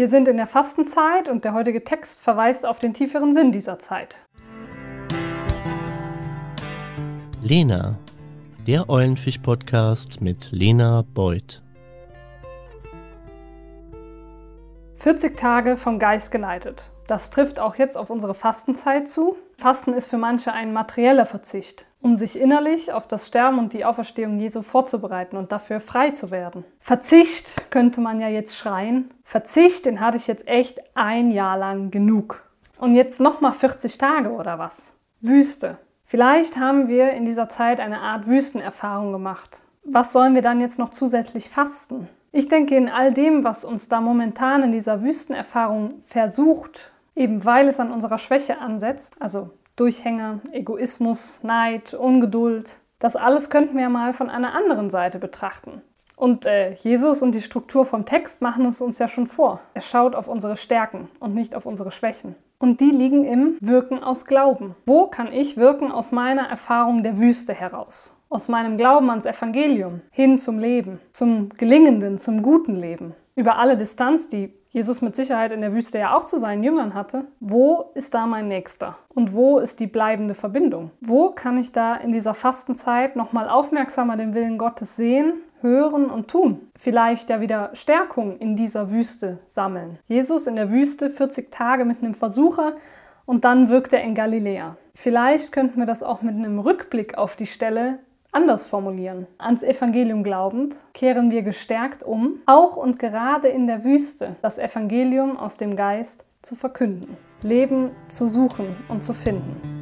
Wir sind in der Fastenzeit und der heutige Text verweist auf den tieferen Sinn dieser Zeit. Lena, der Eulenfisch-Podcast mit Lena Beuth. 40 Tage vom Geist geleitet. Das trifft auch jetzt auf unsere Fastenzeit zu. Fasten ist für manche ein materieller Verzicht, um sich innerlich auf das Sterben und die Auferstehung Jesu vorzubereiten und dafür frei zu werden. Verzicht könnte man ja jetzt schreien. Verzicht, den hatte ich jetzt echt ein Jahr lang genug. Und jetzt nochmal 40 Tage oder was? Wüste. Vielleicht haben wir in dieser Zeit eine Art Wüstenerfahrung gemacht. Was sollen wir dann jetzt noch zusätzlich fasten? Ich denke, in all dem, was uns da momentan in dieser Wüstenerfahrung versucht, eben weil es an unserer Schwäche ansetzt, also Durchhänger, Egoismus, Neid, Ungeduld, das alles könnten wir mal von einer anderen Seite betrachten. Und äh, Jesus und die Struktur vom Text machen es uns ja schon vor. Er schaut auf unsere Stärken und nicht auf unsere Schwächen. Und die liegen im Wirken aus Glauben. Wo kann ich wirken aus meiner Erfahrung der Wüste heraus? Aus meinem Glauben ans Evangelium hin zum Leben, zum gelingenden, zum guten Leben. Über alle Distanz, die Jesus mit Sicherheit in der Wüste ja auch zu seinen Jüngern hatte, wo ist da mein Nächster? Und wo ist die bleibende Verbindung? Wo kann ich da in dieser Fastenzeit nochmal aufmerksamer den Willen Gottes sehen, hören und tun? Vielleicht ja wieder Stärkung in dieser Wüste sammeln. Jesus in der Wüste 40 Tage mit einem Versucher und dann wirkt er in Galiläa. Vielleicht könnten wir das auch mit einem Rückblick auf die Stelle anders formulieren. Ans Evangelium glaubend kehren wir gestärkt um, auch und gerade in der Wüste das Evangelium aus dem Geist zu verkünden, Leben zu suchen und zu finden.